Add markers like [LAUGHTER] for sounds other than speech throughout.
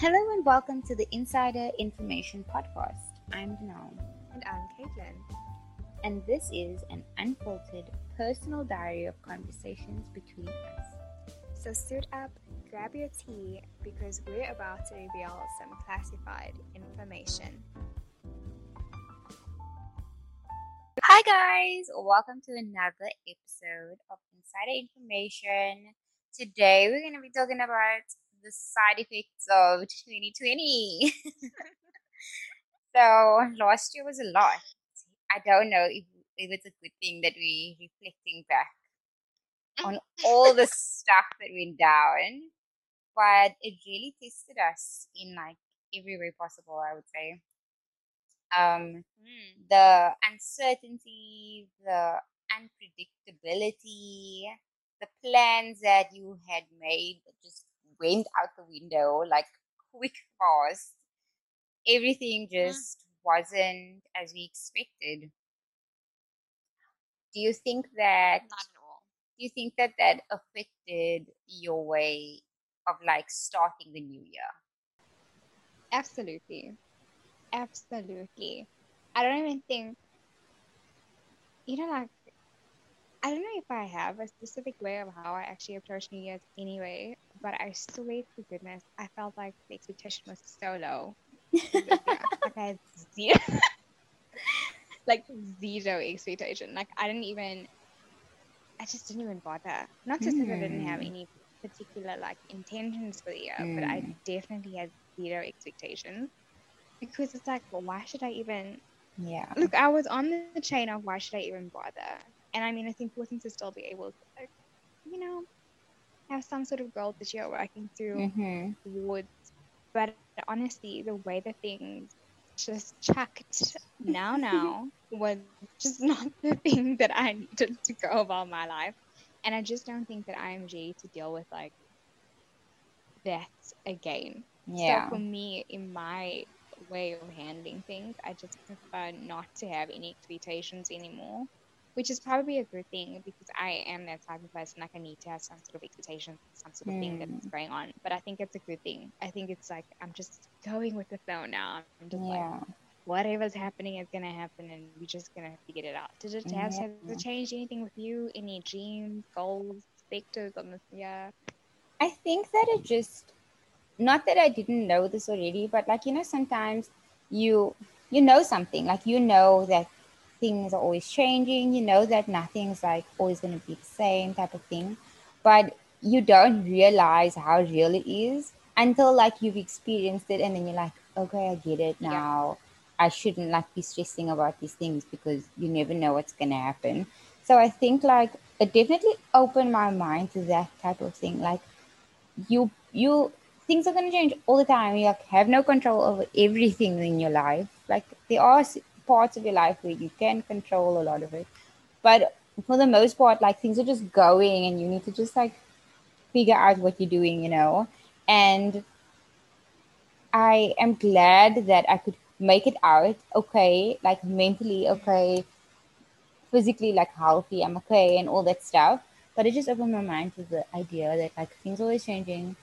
Hello and welcome to the Insider Information Podcast. I'm Danal. And I'm Caitlin. And this is an unfiltered personal diary of conversations between us. So suit up, grab your tea, because we're about to reveal some classified information. Hi, guys! Welcome to another episode of Insider Information. Today, we're going to be talking about the side effects of 2020. [LAUGHS] so, last year was a lot. I don't know if, if it's a good thing that we're reflecting back on all the [LAUGHS] stuff that went down, but it really tested us in like every way possible, I would say. Um, mm. the uncertainty, the unpredictability, the plans that you had made just went out the window like quick fast. Everything mm. just mm. wasn't as we expected. Do you think that? Not at all. Do you think that that affected your way of like starting the new year? Absolutely, absolutely. I don't even think. You know, like I don't know if I have a specific way of how I actually approach New Year's anyway, but I swear to goodness, I felt like the expectation was so low. [LAUGHS] like I had zero, [LAUGHS] like zero expectation. Like I didn't even, I just didn't even bother. Not to mm. say that I didn't have hmm. any particular like intentions for the year, mm. but I hmm. definitely had zero expectations because it's like, well, why should I even? Yeah. Look, I was on the chain of why should I even bother? And I mean, it's important to still be able to, like, you know, have some sort of goal that you're working through mm-hmm. towards. But honestly, the way that things just chucked now, now [LAUGHS] was just not [LAUGHS] the thing that I needed to go about my life. And I just don't think that I am ready to deal with like that again. Yeah. So for me, in my way of handling things, I just prefer not to have any expectations anymore which is probably a good thing because I am that type of person. Like I need to have some sort of expectation, some sort of mm. thing that's going on. But I think it's a good thing. I think it's like I'm just going with the flow now. I'm just yeah. like whatever's happening is gonna happen, and we're just gonna figure it out. Did it have, yeah. has it changed anything with you? Any dreams, goals, vectors on this year? I think that it just not that I didn't know this already, but like you know, sometimes you you know something like you know that things are always changing. You know that nothing's like always going to be the same type of thing, but you don't realize how real it is until like you've experienced it, and then you're like, okay, I get it now. Yeah. I shouldn't like be stressing about these things because you never know what's going to happen. So I think like it definitely opened my mind to that type of thing. Like you, you things are going to change all the time. You like, have no control over everything in your life. Like there are parts of your life where you can control a lot of it. But for the most part, like things are just going and you need to just like figure out what you're doing, you know? And I am glad that I could make it out okay, like mentally okay, physically like healthy, I'm okay, and all that stuff. But it just opened my mind to the idea that like things are always changing.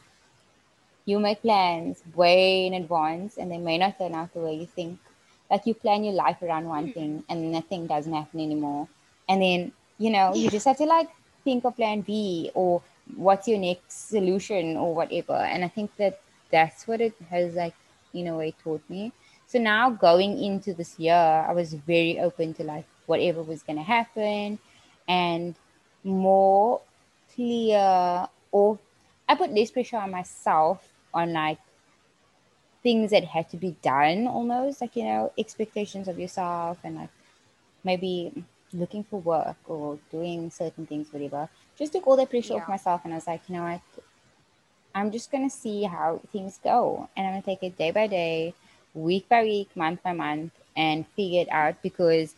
You make plans way in advance and they may not turn out the way you think like you plan your life around one hmm. thing and nothing doesn't happen anymore. And then you know you just have to like think of plan b or what's your next solution or whatever. And i think that that's what it has like in a way taught me. So now going into this year i was very open to like whatever was going to happen and more clear or i put less pressure on myself on like things that had to be done almost like you know expectations of yourself and like maybe looking for work or doing certain things whatever just took all the pressure yeah. off myself and i was like you know what i'm just gonna see how things go and i'm gonna take it day by day week by week month by month and figure it out because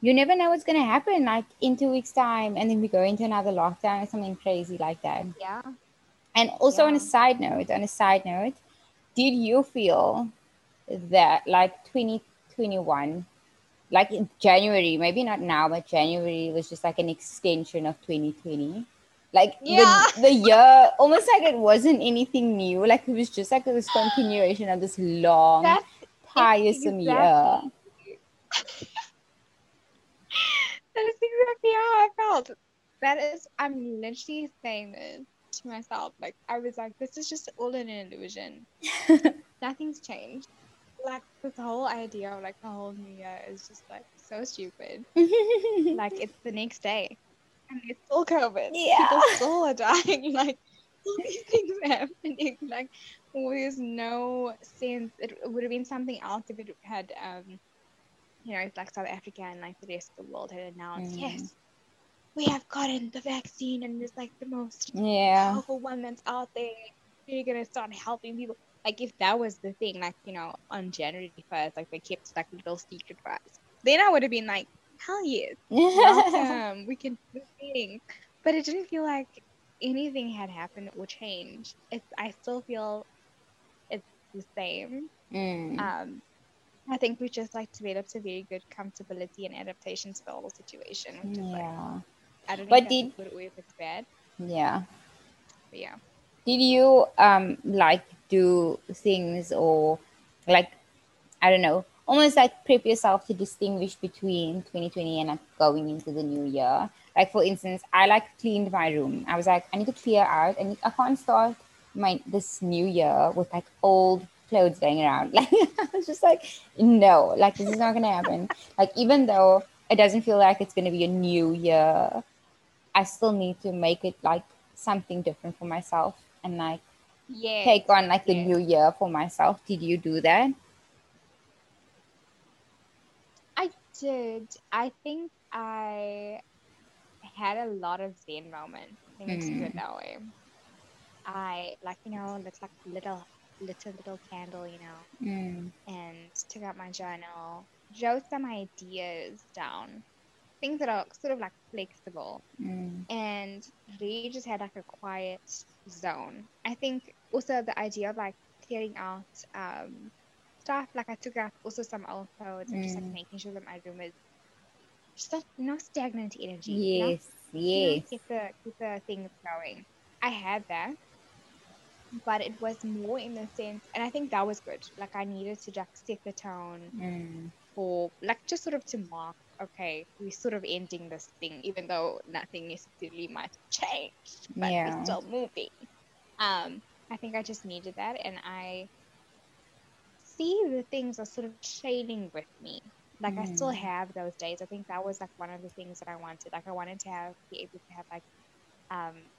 you never know what's to happen like in two weeks time and then we go into another lockdown or something crazy like that yeah and also yeah. on a side note on a side note did you feel that like 2021 like in january maybe not now but january was just like an extension of 2020 Like Yeah. the, [LAUGHS] the year, almost like it wasn't anything new. Like it was just like this continuation of this long, That's tiresome year. [LAUGHS] that is exactly how I felt. That is, I'm literally saying this to myself. Like, I was like, this is just all an illusion. [LAUGHS] Nothing's changed. Like, this whole idea of like a whole new year is just like so stupid. [LAUGHS] like, it's the next day. And it's still COVID. Yeah. People still are dying. [LAUGHS] Like, all these things are happening. Like, there's no sense. It, it would have been something else if it had, um, you know, if like South Africa and like the rest of the world had announced, Mm. yes, we have gotten the vaccine and it's like the most yeah. powerful that's out there. We're gonna start helping people. Like if that was the thing, like you know, on January first, like they kept like little secret for us, then I would have been like, hell yes, [LAUGHS] welcome, we can do things. But it didn't feel like anything had happened or changed. It's I still feel it's the same. Mm. Um, I think we just like developed a very good comfortability and adaptation to the whole situation, which is like yeah. I don't But did, good or if it's bad, Yeah. but yeah. Did you um like do things or like I don't know, almost like prep yourself to distinguish between 2020 and like going into the new year? Like for instance, I like cleaned my room. I was like, I need to clear out, and I can't start my this new year with like old clothes going around. [LAUGHS] Like I was just like, no, like this is not gonna happen. like even though it doesn't feel like it's gonna be a new year, I still need to make it like something different for myself and like Yeah. take on like the yes. new year for myself. Did you do that? I did. I think I had a lot of Zen moments. I think it's good Mm. that way. I like you know, looks like little little little candle, you know, Mm. and took out my journal, wrote some ideas down, things that are sort of like flexible, Mm. and really just had like a quiet zone. I think also the idea of like clearing out um, stuff, like I took out also some old clothes and just like Mm. making sure that my room is just not, no stagnant energy. you know? Yes, You know, yes. Keep the keep the things going. I had that, but it was more in the sense, and I think that was good. Like I needed to just set the tone Mm. for like just sort of to mark okay we're sort of ending this thing even though nothing necessarily might have changed but Yeah. we're still moving um i think i just needed that and i see the things are sort of trailing with me like i still Mm. have those days i think that was like one of the things that i wanted like i wanted to have be able to have like um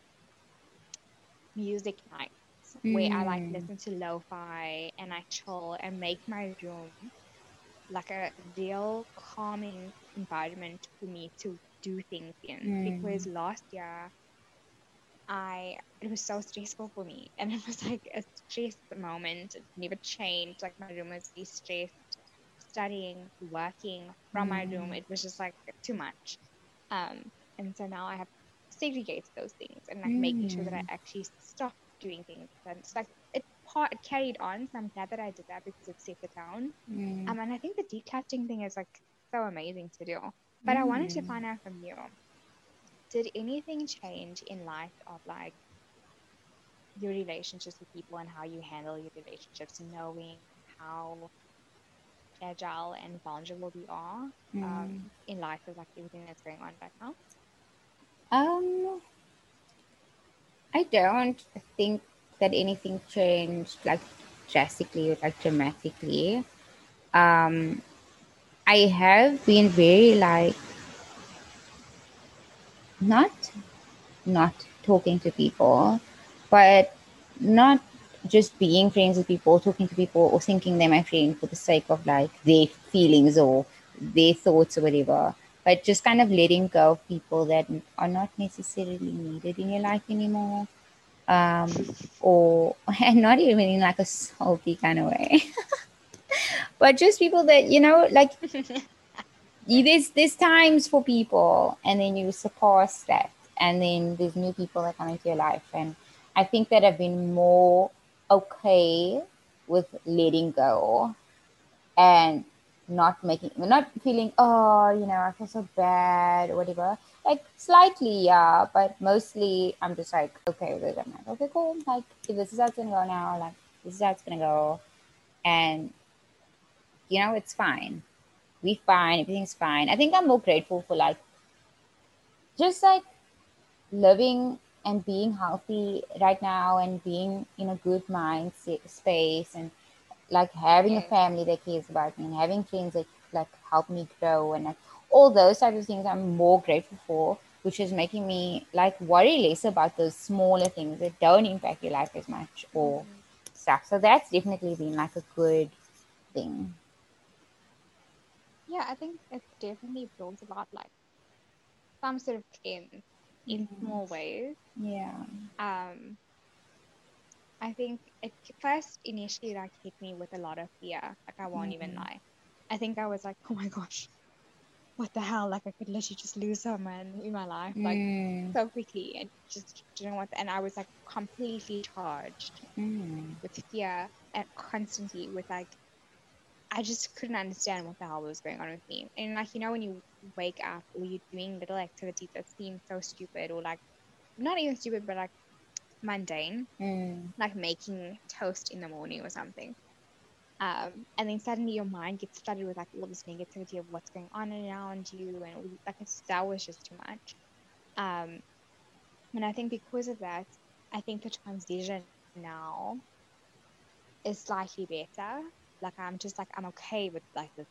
music nights where i like Mm. listen to lo-fi and i chill and make my room like a real calming environment for me to do things in Mm. because last year I it was so stressful for me and it was like a stress moment. It never changed. Like my room was really stressed, studying, working from my room. Mm. It was just like too much. Um and so now I have segregated those things and like making sure that I Mm. actually stop doing things. And it's like it part it carried on. So I'm glad that I did that because it set the tone. Mm. Um, and I think the decluttering thing is like so amazing to do. But I wanted to Mm. find out from you did anything change in light of like your relationships with people and how you handle your relationships, knowing how agile and vulnerable we are Mm. um, in light of like everything that's going on right now? Um, I don't think that anything changed like drastically or like dramatically. Um, I have been very like not not talking to people, but not just being friends with people, talking to people, or thinking they're my friend for the sake of like their feelings or their thoughts or whatever. But just kind of letting go of people that are not necessarily needed in your life anymore. Um, or [LAUGHS] and not even in like a salty kind of way. [LAUGHS] but just people that, you know, like [LAUGHS] there's there's times for people and then you surpass that and then there's new people that come into your life and i think that i've been more okay with letting go and not making not feeling oh you know i feel so bad or whatever like slightly, yeah, but mostly I'm just like okay with it. I'm like, okay, cool. Like if this is how it's gonna go now, like this is how it's gonna go, and you know it's fine. We fine. Everything's fine. I think I'm more grateful for like just like living and being healthy right now and being in a good mind space and like having a family that cares about me and having friends that like help me grow and like all those types of things I'm more grateful for, which is making me like worry less about those smaller things that don't impact your life as much or mm-hmm. stuff. So that's definitely been like a good thing. Yeah, I think it definitely brought about like some sort of cleanse in mm-hmm. small ways. Yeah. Um, I think it first initially like hit me with a lot of fear. Like I won't mm-hmm. even lie. I think I was like, oh my gosh, what the hell? Like I could literally just lose someone in my life like mm. so quickly and just you know what and I was like completely charged mm. with fear and constantly with like I just couldn't understand what the hell was going on with me. And like you know when you wake up or you're doing little activities that seem so stupid or like not even stupid but like mundane, mm. like making toast in the morning or something. Um, and then suddenly your mind gets flooded with like all this negativity of what's going on around you, and like that was just too much. Um, and I think because of that, I think the transition now is slightly better. Like I'm just like I'm okay with like this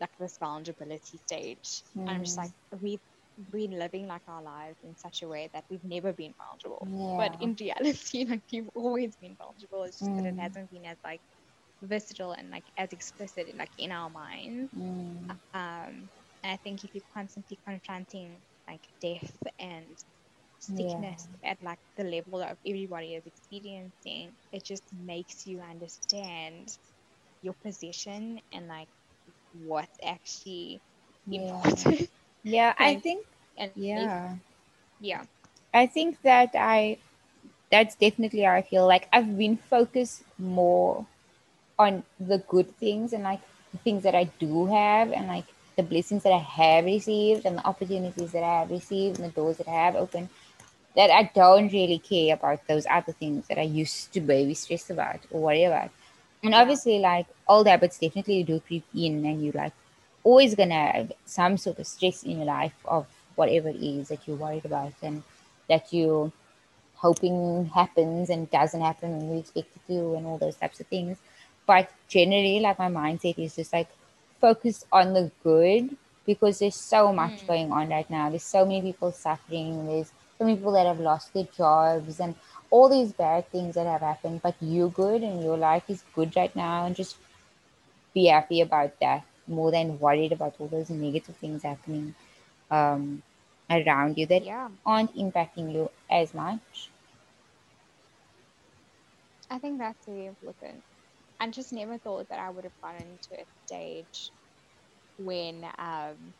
like this vulnerability stage. Mm. And I'm just like we've been living like our lives in such a way that we've never been vulnerable. Yeah. But in reality, [LAUGHS] like we've always been vulnerable. It's just mm. that it mm. hasn't been as like visceral and like as explicit in, like in our minds. Mm. Um, and I think if you're constantly confronting like death and sickness yeah. at like the level that everybody is experiencing, it just makes you understand your position and like what's actually yeah. important. [LAUGHS] Yeah, I think. And yeah, yeah. I think that I. That's definitely how I feel. Like I've been focused more on the good things and like the things that I do have and like the blessings that I have received and the opportunities that I have received and the doors that I have opened that I don't really care about those other things that I used to be stressed about or worry about. And obviously, like all the habits definitely do creep in, and you like always gonna have some sort of stress in your life of whatever it is that you're worried about and that you're hoping happens and doesn't happen when you expect it to and all those types of things. But generally, like my mindset is just like focus on the good because there's so much mm. going on right now. There's so many people suffering. There's so many people that have lost their jobs and all these bad things that have happened. But you're good and your life is good right now, and just be happy about that more than worried about all those negative things happening um, around you that yeah. aren't impacting you as much. I think that's really important. I just never thought that I would have gotten to a stage when um,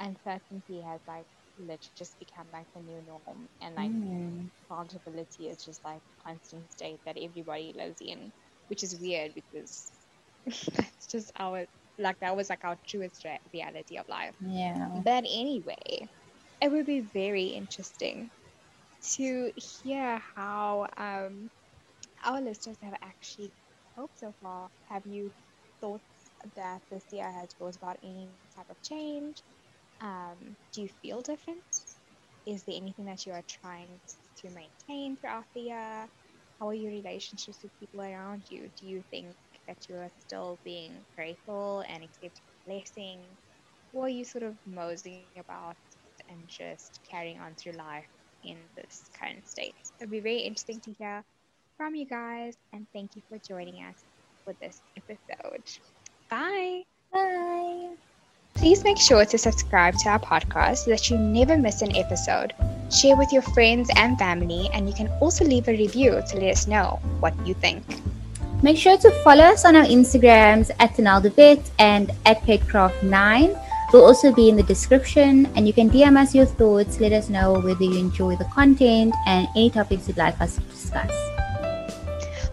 uncertainty has like literally just become like the new norm and like mm. vulnerability is just like a constant state that everybody lives in, which is weird because [LAUGHS] that's just our like that was like our truest reality of life. Yeah. But anyway, it would be very interesting to hear how um, our listeners have actually hope so far. Have you thought that this year has brought about any type of change? Um, do you feel different? Is there anything that you are trying to maintain throughout the year? How are your relationships with people around you? Do you think that you are still being grateful and accepting blessings? Or are you sort of moseying about and just carrying on through life in this current state? It'd be very interesting to hear from you guys, and thank you for joining us for this episode. Bye. Bye. Please make sure to subscribe to our podcast so that you never miss an episode. Share with your friends and family, and you can also leave a review to let us know what you think. Make sure to follow us on our Instagrams at Tonaldevet and at Petcraft9. Will also be in the description, and you can DM us your thoughts. Let us know whether you enjoy the content and any topics you'd like us to discuss.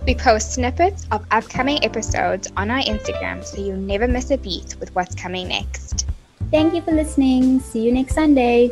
We post snippets of upcoming episodes on our Instagram so you never miss a beat with what's coming next. Thank you for listening. See you next Sunday.